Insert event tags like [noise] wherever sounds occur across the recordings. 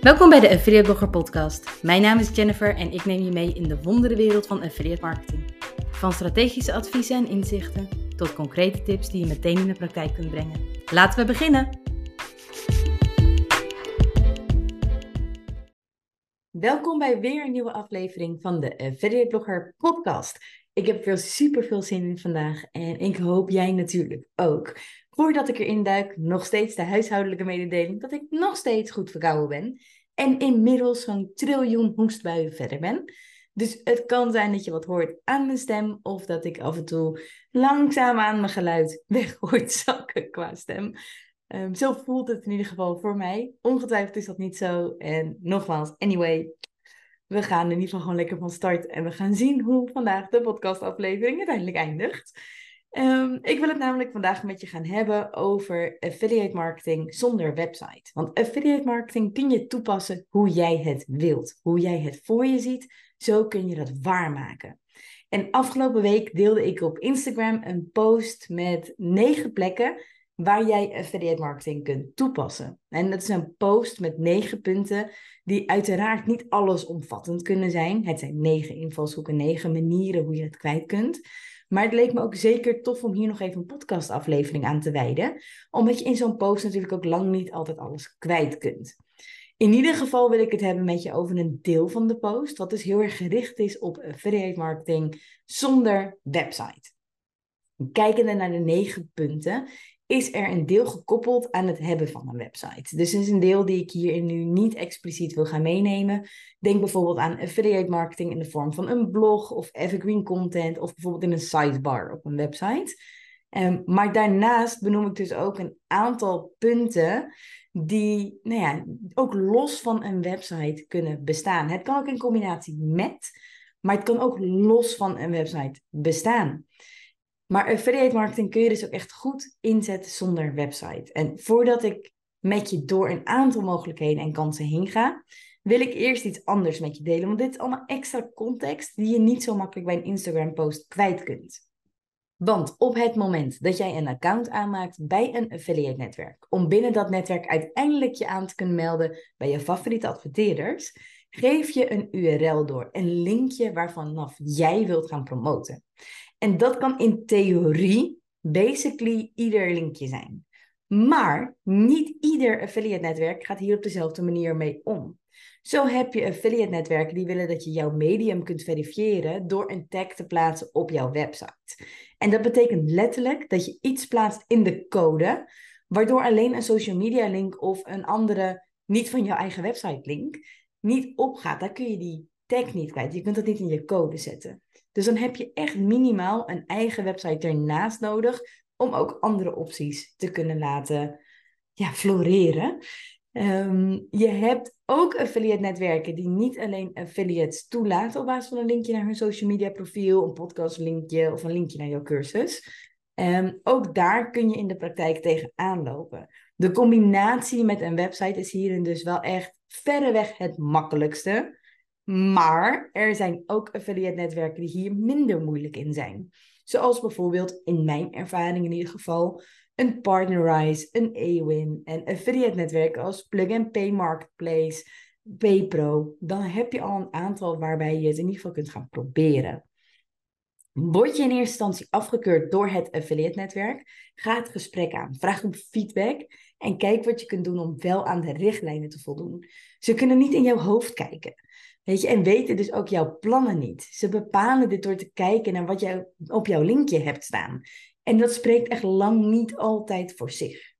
Welkom bij de Affiliate Blogger Podcast. Mijn naam is Jennifer en ik neem je mee in de wonderenwereld van affiliate marketing. Van strategische adviezen en inzichten tot concrete tips die je meteen in de praktijk kunt brengen. Laten we beginnen! Welkom bij weer een nieuwe aflevering van de Affiliate Blogger Podcast. Ik heb er super veel zin in vandaag en ik hoop jij natuurlijk ook. Voordat ik erin duik, nog steeds de huishoudelijke mededeling dat ik nog steeds goed verkouden ben. En inmiddels zo'n triljoen hoestbuien verder ben. Dus het kan zijn dat je wat hoort aan mijn stem. Of dat ik af en toe langzaam aan mijn geluid weg hoort [laughs] zakken qua stem. Um, zo voelt het in ieder geval voor mij. Ongetwijfeld is dat niet zo. En nogmaals, anyway, we gaan in ieder geval gewoon lekker van start. En we gaan zien hoe vandaag de podcastaflevering uiteindelijk eindigt. Um, ik wil het namelijk vandaag met je gaan hebben over affiliate marketing zonder website. Want affiliate marketing kun je toepassen hoe jij het wilt. Hoe jij het voor je ziet, zo kun je dat waarmaken. En afgelopen week deelde ik op Instagram een post met negen plekken waar jij affiliate marketing kunt toepassen. En dat is een post met negen punten die uiteraard niet allesomvattend kunnen zijn. Het zijn negen invalshoeken, negen manieren hoe je het kwijt kunt. Maar het leek me ook zeker tof om hier nog even een podcastaflevering aan te wijden. Omdat je in zo'n post natuurlijk ook lang niet altijd alles kwijt kunt. In ieder geval wil ik het hebben met je over een deel van de post. Wat dus heel erg gericht is op affiliate marketing zonder website. Kijkende naar de negen punten is er een deel gekoppeld aan het hebben van een website. Dus is een deel die ik hier nu niet expliciet wil gaan meenemen. Denk bijvoorbeeld aan affiliate marketing in de vorm van een blog of evergreen content of bijvoorbeeld in een sidebar op een website. Um, maar daarnaast benoem ik dus ook een aantal punten die nou ja, ook los van een website kunnen bestaan. Het kan ook in combinatie met, maar het kan ook los van een website bestaan. Maar affiliate marketing kun je dus ook echt goed inzetten zonder website. En voordat ik met je door een aantal mogelijkheden en kansen heen ga, wil ik eerst iets anders met je delen. Want dit is allemaal extra context die je niet zo makkelijk bij een Instagram post kwijt kunt. Want op het moment dat jij een account aanmaakt bij een affiliate netwerk, om binnen dat netwerk uiteindelijk je aan te kunnen melden bij je favoriete adverteerders, geef je een URL door, een linkje waarvanaf jij wilt gaan promoten. En dat kan in theorie basically ieder linkje zijn. Maar niet ieder affiliate netwerk gaat hier op dezelfde manier mee om. Zo heb je affiliate netwerken die willen dat je jouw medium kunt verifiëren door een tag te plaatsen op jouw website. En dat betekent letterlijk dat je iets plaatst in de code, waardoor alleen een social media link of een andere, niet van jouw eigen website link, niet opgaat. Daar kun je die tag niet kwijt. Je kunt dat niet in je code zetten. Dus dan heb je echt minimaal een eigen website ernaast nodig om ook andere opties te kunnen laten ja, floreren. Um, je hebt ook affiliate netwerken die niet alleen affiliates toelaten op basis van een linkje naar hun social media profiel, een podcast linkje of een linkje naar jouw cursus. Um, ook daar kun je in de praktijk tegen aanlopen. De combinatie met een website is hierin dus wel echt verreweg het makkelijkste. Maar er zijn ook affiliate netwerken die hier minder moeilijk in zijn. Zoals bijvoorbeeld in mijn ervaring in ieder geval een Partnerize, een Awin en affiliate netwerken als Plug and Pay Marketplace, PayPro. Dan heb je al een aantal waarbij je het in ieder geval kunt gaan proberen. Word je in eerste instantie afgekeurd door het affiliate netwerk? Ga het gesprek aan. Vraag om feedback en kijk wat je kunt doen om wel aan de richtlijnen te voldoen. Ze kunnen niet in jouw hoofd kijken. Weet je, en weten dus ook jouw plannen niet. Ze bepalen dit door te kijken naar wat jij op jouw linkje hebt staan. En dat spreekt echt lang niet altijd voor zich.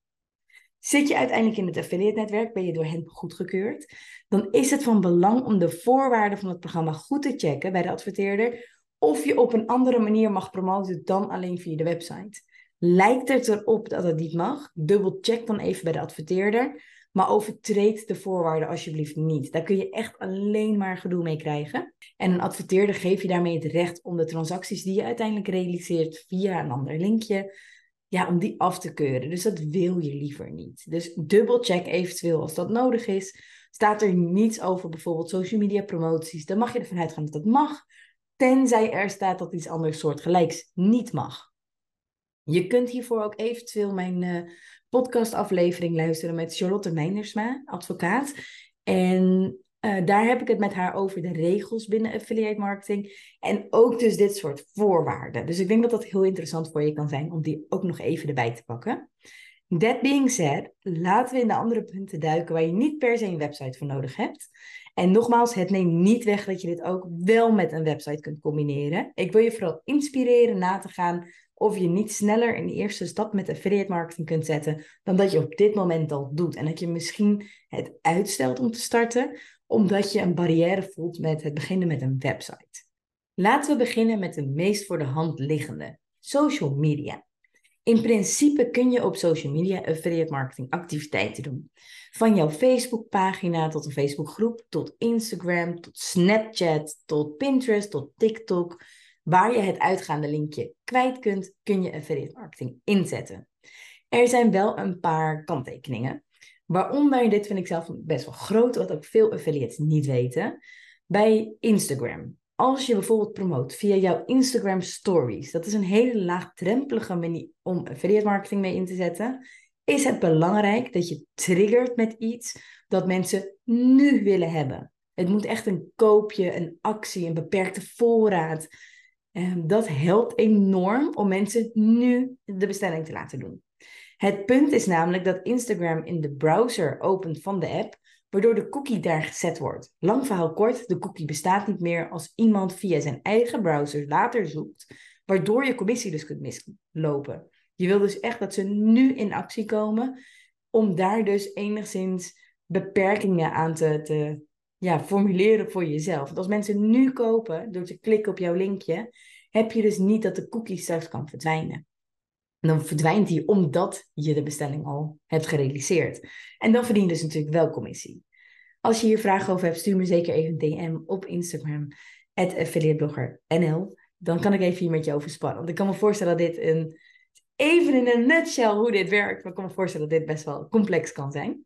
Zit je uiteindelijk in het affiliate-netwerk, ben je door hen goedgekeurd, dan is het van belang om de voorwaarden van het programma goed te checken bij de adverteerder of je op een andere manier mag promoten dan alleen via de website. Lijkt het erop dat het niet mag? Dubbel check dan even bij de adverteerder. Maar overtreed de voorwaarden alsjeblieft niet. Daar kun je echt alleen maar gedoe mee krijgen. En een adverteerder geeft je daarmee het recht om de transacties die je uiteindelijk realiseert via een ander linkje, ja, om die af te keuren. Dus dat wil je liever niet. Dus dubbelcheck eventueel als dat nodig is. Staat er niets over bijvoorbeeld social media promoties, dan mag je ervan uitgaan dat dat mag. Tenzij er staat dat iets anders soortgelijks niet mag. Je kunt hiervoor ook eventueel mijn uh, podcastaflevering luisteren met Charlotte Meinersma, advocaat. En uh, daar heb ik het met haar over de regels binnen affiliate marketing. En ook dus dit soort voorwaarden. Dus ik denk dat dat heel interessant voor je kan zijn om die ook nog even erbij te pakken. That being said, laten we in de andere punten duiken waar je niet per se een website voor nodig hebt. En nogmaals, het neemt niet weg dat je dit ook wel met een website kunt combineren. Ik wil je vooral inspireren na te gaan of je niet sneller een eerste stap met affiliate marketing kunt zetten dan dat je op dit moment al doet. En dat je misschien het uitstelt om te starten, omdat je een barrière voelt met het beginnen met een website. Laten we beginnen met de meest voor de hand liggende, social media. In principe kun je op social media affiliate marketing activiteiten doen. Van jouw Facebookpagina tot een Facebookgroep, tot Instagram, tot Snapchat, tot Pinterest, tot TikTok. Waar je het uitgaande linkje kwijt kunt, kun je affiliate marketing inzetten. Er zijn wel een paar kanttekeningen. Waaronder, dit vind ik zelf best wel groot, wat ook veel affiliates niet weten, bij Instagram. Als je bijvoorbeeld promoot via jouw Instagram Stories, dat is een hele laagdrempelige manier om affiliate marketing mee in te zetten, is het belangrijk dat je triggert met iets dat mensen nu willen hebben. Het moet echt een koopje, een actie, een beperkte voorraad. En dat helpt enorm om mensen nu de bestelling te laten doen. Het punt is namelijk dat Instagram in de browser opent van de app, waardoor de cookie daar gezet wordt. Lang verhaal kort, de cookie bestaat niet meer als iemand via zijn eigen browser later zoekt, waardoor je commissie dus kunt mislopen. Je wil dus echt dat ze nu in actie komen, om daar dus enigszins beperkingen aan te, te ja, formuleren voor jezelf. Want als mensen nu kopen door te klikken op jouw linkje, heb je dus niet dat de cookie straks kan verdwijnen. En dan verdwijnt die omdat je de bestelling al hebt gerealiseerd. En dan verdien je dus natuurlijk wel commissie. Als je hier vragen over hebt, stuur me zeker even een DM op Instagram, affiliateblogger.nl. Dan kan ik even hier met je over spannen. Want ik kan me voorstellen dat dit een, even in een nutshell hoe dit werkt, maar ik kan me voorstellen dat dit best wel complex kan zijn.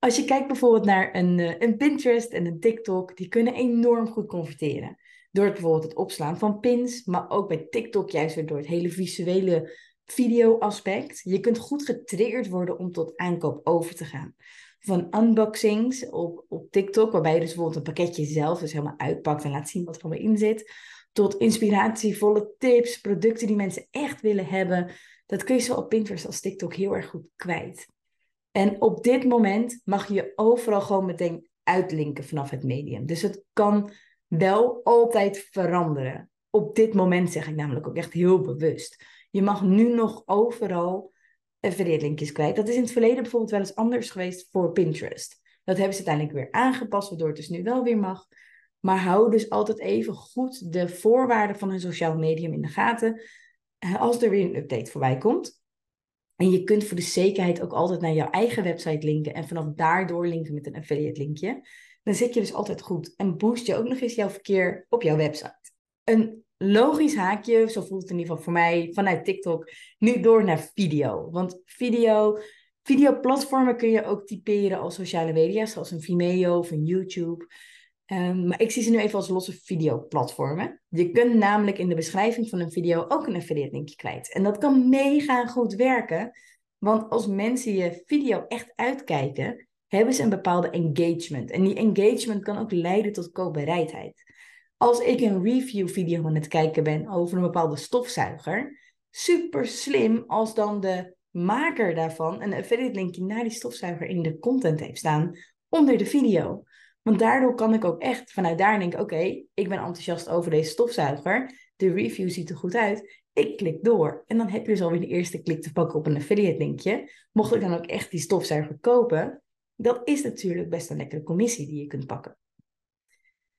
Als je kijkt bijvoorbeeld naar een, eh, een Pinterest en een TikTok, die kunnen enorm goed converteren. Door het bijvoorbeeld het opslaan van pins, maar ook bij TikTok juist door het hele visuele video-aspect. Je kunt goed getriggerd worden om tot aankoop over te gaan. Van unboxings op, op TikTok, waarbij je dus bijvoorbeeld een pakketje zelf dus helemaal uitpakt en laat zien wat er allemaal in zit. Tot inspiratievolle tips, producten die mensen echt willen hebben. Dat kun je zo op Pinterest als TikTok heel erg goed kwijt. En op dit moment mag je overal gewoon meteen uitlinken vanaf het medium. Dus het kan wel altijd veranderen. Op dit moment zeg ik namelijk ook echt heel bewust. Je mag nu nog overal affiliate kwijt. Dat is in het verleden bijvoorbeeld wel eens anders geweest voor Pinterest. Dat hebben ze uiteindelijk weer aangepast, waardoor het dus nu wel weer mag. Maar hou dus altijd even goed de voorwaarden van een sociaal medium in de gaten. Eh, als er weer een update voorbij komt. En je kunt voor de zekerheid ook altijd naar jouw eigen website linken. En vanaf daardoor linken met een affiliate linkje. Dan zit je dus altijd goed. En boost je ook nog eens jouw verkeer op jouw website. Een logisch haakje, zo voelt het in ieder geval voor mij, vanuit TikTok, nu door naar video. Want video, videoplatformen kun je ook typeren als sociale media, zoals een Vimeo of een YouTube. Um, maar ik zie ze nu even als losse videoplatformen. Je kunt namelijk in de beschrijving van een video ook een affiliate linkje kwijt. En dat kan mega goed werken, want als mensen je video echt uitkijken, hebben ze een bepaalde engagement. En die engagement kan ook leiden tot koopbereidheid. Als ik een review video aan het kijken ben over een bepaalde stofzuiger, super slim als dan de maker daarvan een affiliate linkje naar die stofzuiger in de content heeft staan onder de video. Want daardoor kan ik ook echt vanuit daar denken, oké, ik ben enthousiast over deze stofzuiger. De review ziet er goed uit. Ik klik door. En dan heb je dus alweer de eerste klik te pakken op een affiliate linkje. Mocht ik dan ook echt die stofzuiger kopen, dat is natuurlijk best een lekkere commissie die je kunt pakken.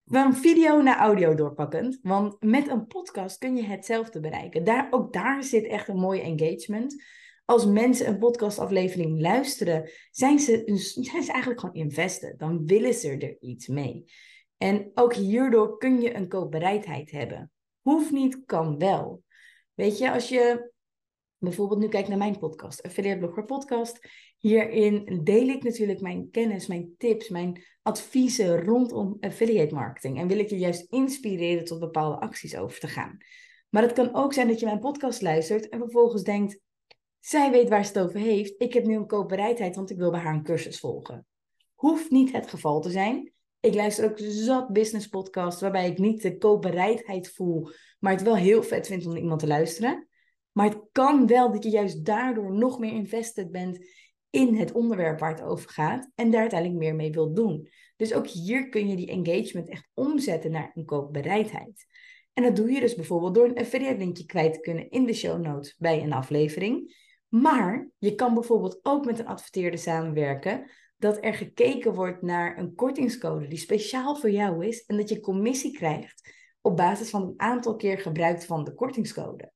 Van video naar audio doorpakkend, want met een podcast kun je hetzelfde bereiken. Daar, ook daar zit echt een mooi engagement. Als mensen een podcastaflevering luisteren, zijn ze, zijn eigenlijk gewoon invested. Dan willen ze er iets mee. En ook hierdoor kun je een koopbereidheid hebben. Hoeft niet, kan wel. Weet je, als je bijvoorbeeld nu kijkt naar mijn podcast, Affiliate Blogger Podcast. Hierin deel ik natuurlijk mijn kennis, mijn tips, mijn adviezen rondom affiliate marketing. En wil ik je juist inspireren tot bepaalde acties over te gaan. Maar het kan ook zijn dat je mijn podcast luistert en vervolgens denkt: zij weet waar ze het over heeft. Ik heb nu een koopbereidheid, want ik wil bij haar een cursus volgen. Hoeft niet het geval te zijn. Ik luister ook zat business podcasts waarbij ik niet de koopbereidheid voel, maar het wel heel vet vind om iemand te luisteren. Maar het kan wel dat je juist daardoor nog meer invested bent in het onderwerp waar het over gaat en daar uiteindelijk meer mee wilt doen. Dus ook hier kun je die engagement echt omzetten naar een koopbereidheid. En dat doe je dus bijvoorbeeld door een affiliate linkje kwijt te kunnen in de show notes bij een aflevering. Maar je kan bijvoorbeeld ook met een adverteerder samenwerken dat er gekeken wordt naar een kortingscode die speciaal voor jou is en dat je commissie krijgt op basis van het aantal keer gebruikt van de kortingscode.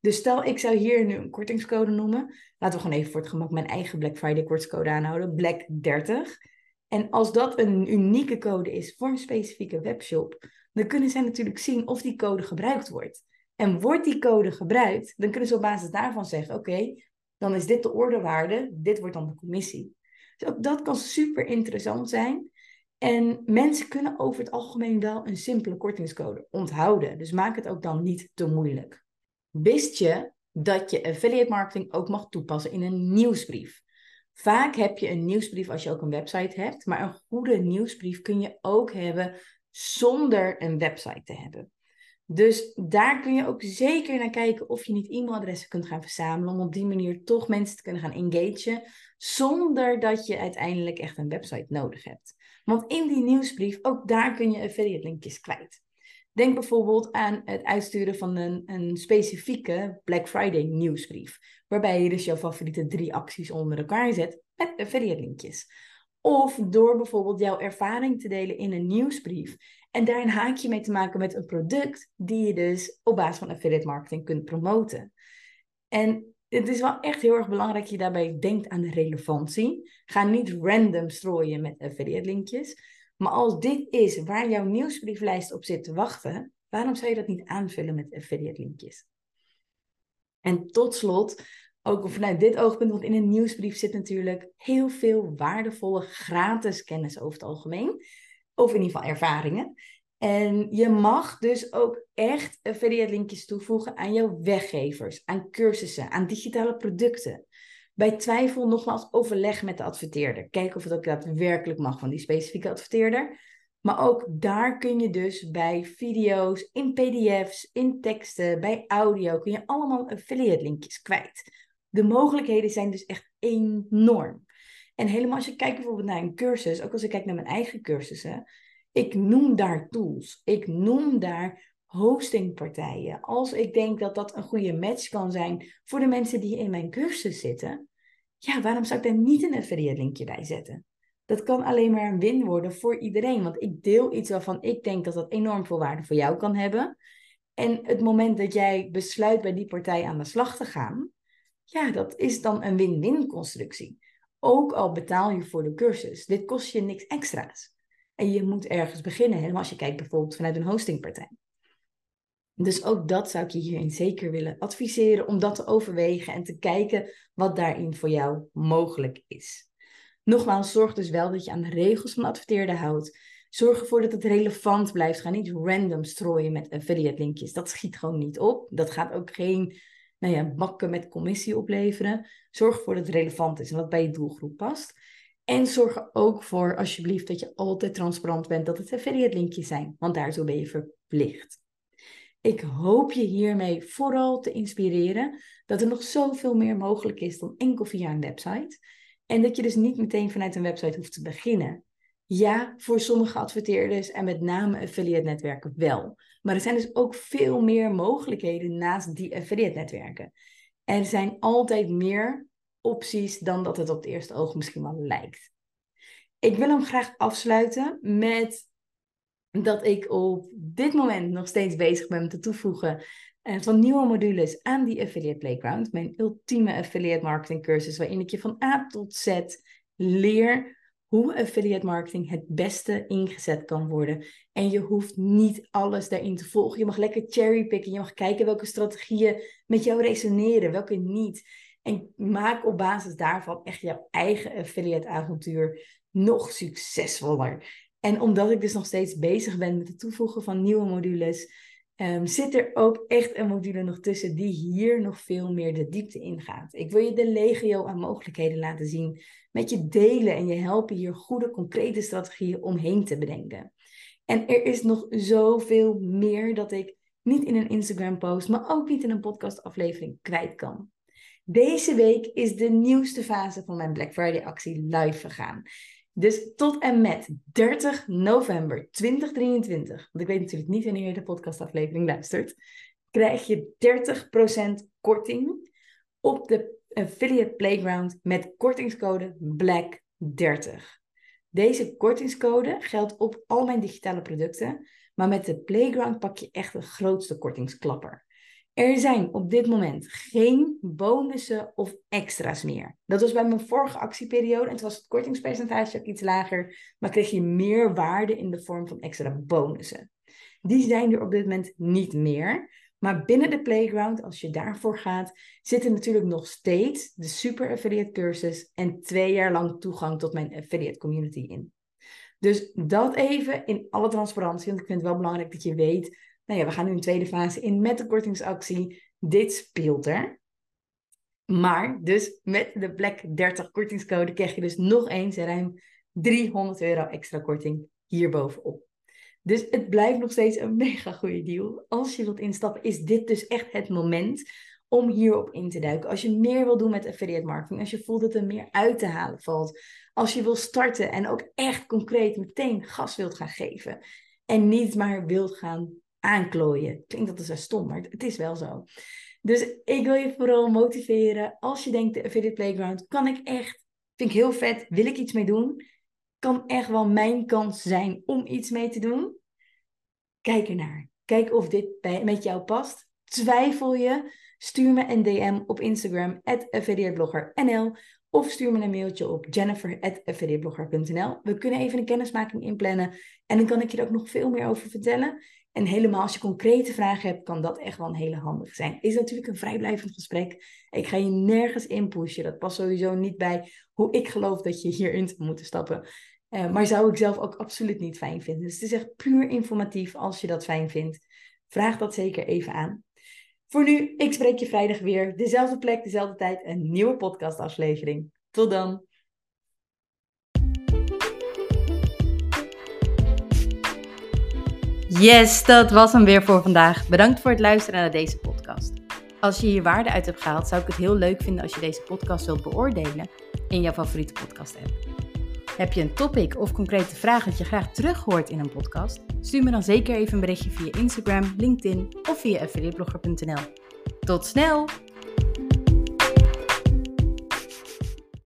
Dus stel, ik zou hier nu een kortingscode noemen. Laten we gewoon even voor het gemak mijn eigen Black Friday kortingscode aanhouden. Black 30. En als dat een unieke code is voor een specifieke webshop, dan kunnen zij natuurlijk zien of die code gebruikt wordt. En wordt die code gebruikt, dan kunnen ze op basis daarvan zeggen: oké, dan is dit de ordewaarde, dit wordt dan de commissie. Dus ook dat kan super interessant zijn. En mensen kunnen over het algemeen wel een simpele kortingscode onthouden. Dus maak het ook dan niet te moeilijk. Wist je dat je affiliate marketing ook mag toepassen in een nieuwsbrief? Vaak heb je een nieuwsbrief als je ook een website hebt, maar een goede nieuwsbrief kun je ook hebben zonder een website te hebben. Dus daar kun je ook zeker naar kijken of je niet e-mailadressen kunt gaan verzamelen om op die manier toch mensen te kunnen gaan engagen zonder dat je uiteindelijk echt een website nodig hebt. Want in die nieuwsbrief, ook daar kun je affiliate linkjes kwijt. Denk bijvoorbeeld aan het uitsturen van een, een specifieke Black Friday nieuwsbrief, waarbij je dus jouw favoriete drie acties onder elkaar zet met affiliate linkjes. Of door bijvoorbeeld jouw ervaring te delen in een nieuwsbrief en daar een haakje mee te maken met een product die je dus op basis van affiliate marketing kunt promoten. En het is wel echt heel erg belangrijk dat je daarbij denkt aan de relevantie. Ga niet random strooien met affiliate linkjes. Maar als dit is waar jouw nieuwsbrieflijst op zit te wachten, waarom zou je dat niet aanvullen met affiliate linkjes? En tot slot, ook vanuit dit oogpunt, want in een nieuwsbrief zit natuurlijk heel veel waardevolle gratis kennis over het algemeen. Of in ieder geval ervaringen. En je mag dus ook echt affiliate linkjes toevoegen aan jouw weggevers, aan cursussen, aan digitale producten. Bij twijfel nogmaals overleg met de adverteerder. Kijk of het ook daadwerkelijk mag van die specifieke adverteerder. Maar ook daar kun je dus bij video's, in pdf's, in teksten, bij audio, kun je allemaal affiliate linkjes kwijt. De mogelijkheden zijn dus echt enorm. En helemaal als je kijkt bijvoorbeeld naar een cursus, ook als ik kijk naar mijn eigen cursussen, ik noem daar tools. Ik noem daar hostingpartijen. Als ik denk dat dat een goede match kan zijn voor de mensen die in mijn cursus zitten, ja, waarom zou ik daar niet een affiliate linkje bij zetten? Dat kan alleen maar een win worden voor iedereen. Want ik deel iets waarvan ik denk dat dat enorm veel waarde voor jou kan hebben. En het moment dat jij besluit bij die partij aan de slag te gaan, ja, dat is dan een win-win constructie. Ook al betaal je voor de cursus. Dit kost je niks extra's. En je moet ergens beginnen, helemaal als je kijkt bijvoorbeeld vanuit een hostingpartij. Dus ook dat zou ik je hierin zeker willen adviseren om dat te overwegen en te kijken wat daarin voor jou mogelijk is. Nogmaals, zorg dus wel dat je aan de regels van adverteerder houdt. Zorg ervoor dat het relevant blijft. Ga niet random strooien met affiliate linkjes. Dat schiet gewoon niet op. Dat gaat ook geen nou ja, bakken met commissie opleveren. Zorg ervoor dat het relevant is en wat bij je doelgroep past. En zorg er ook voor, alsjeblieft, dat je altijd transparant bent dat het affiliate linkjes zijn, want daartoe ben je verplicht. Ik hoop je hiermee vooral te inspireren dat er nog zoveel meer mogelijk is dan enkel via een website. En dat je dus niet meteen vanuit een website hoeft te beginnen. Ja, voor sommige adverteerders en met name affiliate netwerken wel. Maar er zijn dus ook veel meer mogelijkheden naast die affiliate netwerken. Er zijn altijd meer opties dan dat het op het eerste oog misschien wel lijkt. Ik wil hem graag afsluiten met dat ik op dit moment nog steeds bezig ben met toevoegen uh, van nieuwe modules aan die Affiliate Playground. Mijn ultieme affiliate marketing cursus waarin ik je van A tot Z leer hoe affiliate marketing het beste ingezet kan worden. En je hoeft niet alles daarin te volgen. Je mag lekker cherrypicken. Je mag kijken welke strategieën met jou resoneren, welke niet. En maak op basis daarvan echt jouw eigen affiliate avontuur nog succesvoller. En omdat ik dus nog steeds bezig ben met het toevoegen van nieuwe modules, um, zit er ook echt een module nog tussen die hier nog veel meer de diepte ingaat. Ik wil je de legio aan mogelijkheden laten zien, met je delen en je helpen hier goede, concrete strategieën omheen te bedenken. En er is nog zoveel meer dat ik niet in een Instagram post, maar ook niet in een podcastaflevering kwijt kan. Deze week is de nieuwste fase van mijn Black Friday actie live gegaan. Dus tot en met 30 november 2023, want ik weet natuurlijk niet wanneer je de podcastaflevering luistert, krijg je 30% korting op de Affiliate Playground met kortingscode BLACK30. Deze kortingscode geldt op al mijn digitale producten, maar met de Playground pak je echt de grootste kortingsklapper. Er zijn op dit moment geen bonussen of extra's meer. Dat was bij mijn vorige actieperiode en toen was het kortingspercentage ook iets lager, maar kreeg je meer waarde in de vorm van extra bonussen. Die zijn er op dit moment niet meer. Maar binnen de playground, als je daarvoor gaat, zit er natuurlijk nog steeds de super affiliate cursus en twee jaar lang toegang tot mijn affiliate community in. Dus dat even in alle transparantie, want ik vind het wel belangrijk dat je weet nou ja, we gaan nu een tweede fase in met de kortingsactie. Dit speelt er. Maar dus met de Black 30 kortingscode krijg je dus nog eens ruim 300 euro extra korting hierbovenop. Dus het blijft nog steeds een mega goede deal. Als je wilt instappen, is dit dus echt het moment om hierop in te duiken. Als je meer wil doen met affiliate marketing, als je voelt dat er meer uit te halen valt, als je wil starten en ook echt concreet meteen gas wilt gaan geven en niet maar wilt gaan aanklooien. Klinkt dat zo stom, maar het is wel zo. Dus ik wil je vooral motiveren. Als je denkt, de Affiliate Playground, kan ik echt, vind ik heel vet, wil ik iets mee doen? Kan echt wel mijn kans zijn om iets mee te doen? Kijk ernaar. Kijk of dit bij, met jou past. Twijfel je? Stuur me een DM op Instagram, affiliateblogger.nl of stuur me een mailtje op jennifer.affiliateblogger.nl. We kunnen even een kennismaking inplannen en dan kan ik je er ook nog veel meer over vertellen. En helemaal als je concrete vragen hebt, kan dat echt wel een hele handige zijn. Is natuurlijk een vrijblijvend gesprek. Ik ga je nergens in pushen. Dat past sowieso niet bij hoe ik geloof dat je hierin zou moeten stappen. Uh, maar zou ik zelf ook absoluut niet fijn vinden. Dus het is echt puur informatief als je dat fijn vindt. Vraag dat zeker even aan. Voor nu, ik spreek je vrijdag weer. Dezelfde plek, dezelfde tijd. Een nieuwe podcastaflevering. Tot dan. Yes, dat was hem weer voor vandaag. Bedankt voor het luisteren naar deze podcast. Als je hier waarde uit hebt gehaald, zou ik het heel leuk vinden als je deze podcast wilt beoordelen in jouw favoriete podcast app. Heb je een topic of concrete vraag dat je graag terug hoort in een podcast? Stuur me dan zeker even een berichtje via Instagram, LinkedIn of via affiliateblogger.nl. Tot snel!